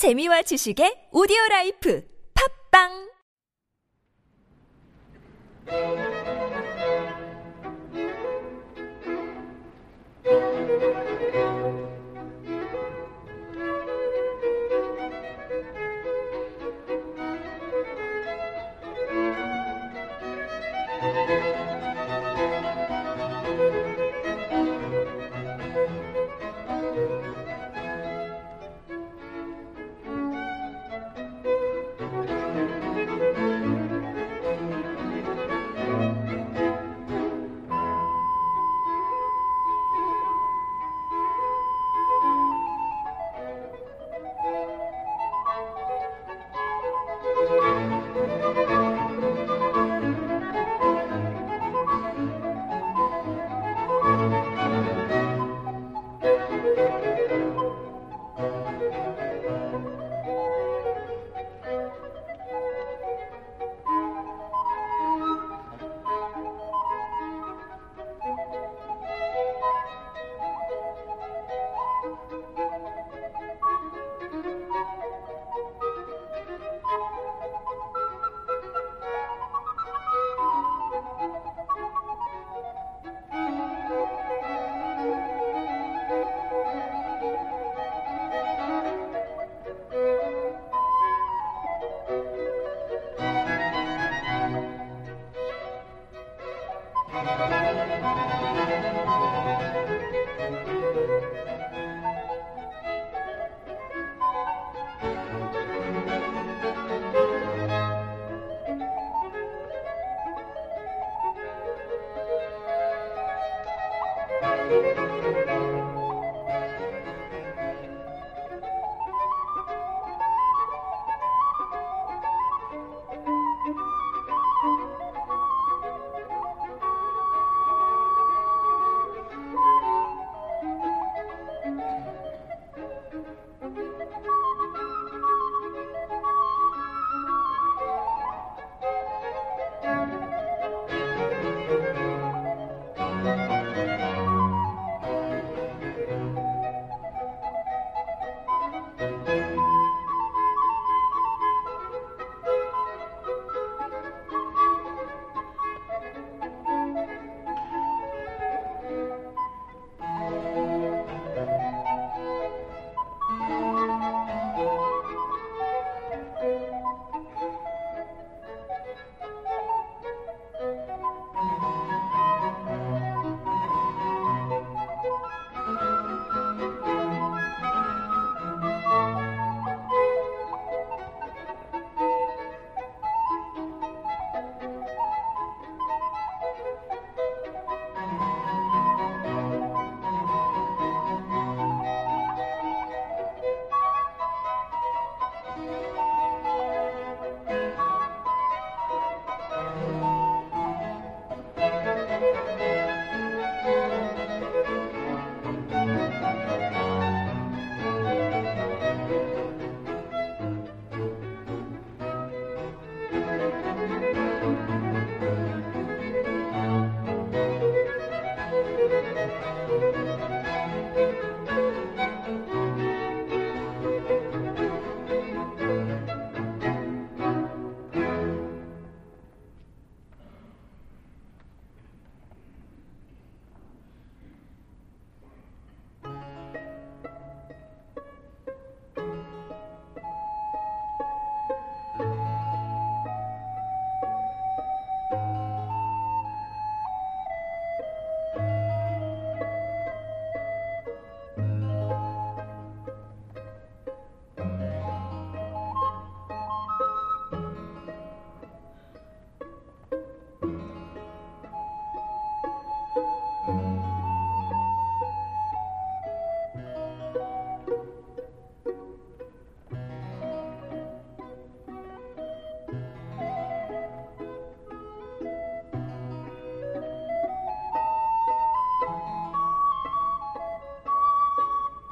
재미와 지식의 오디오 라이프 팝빵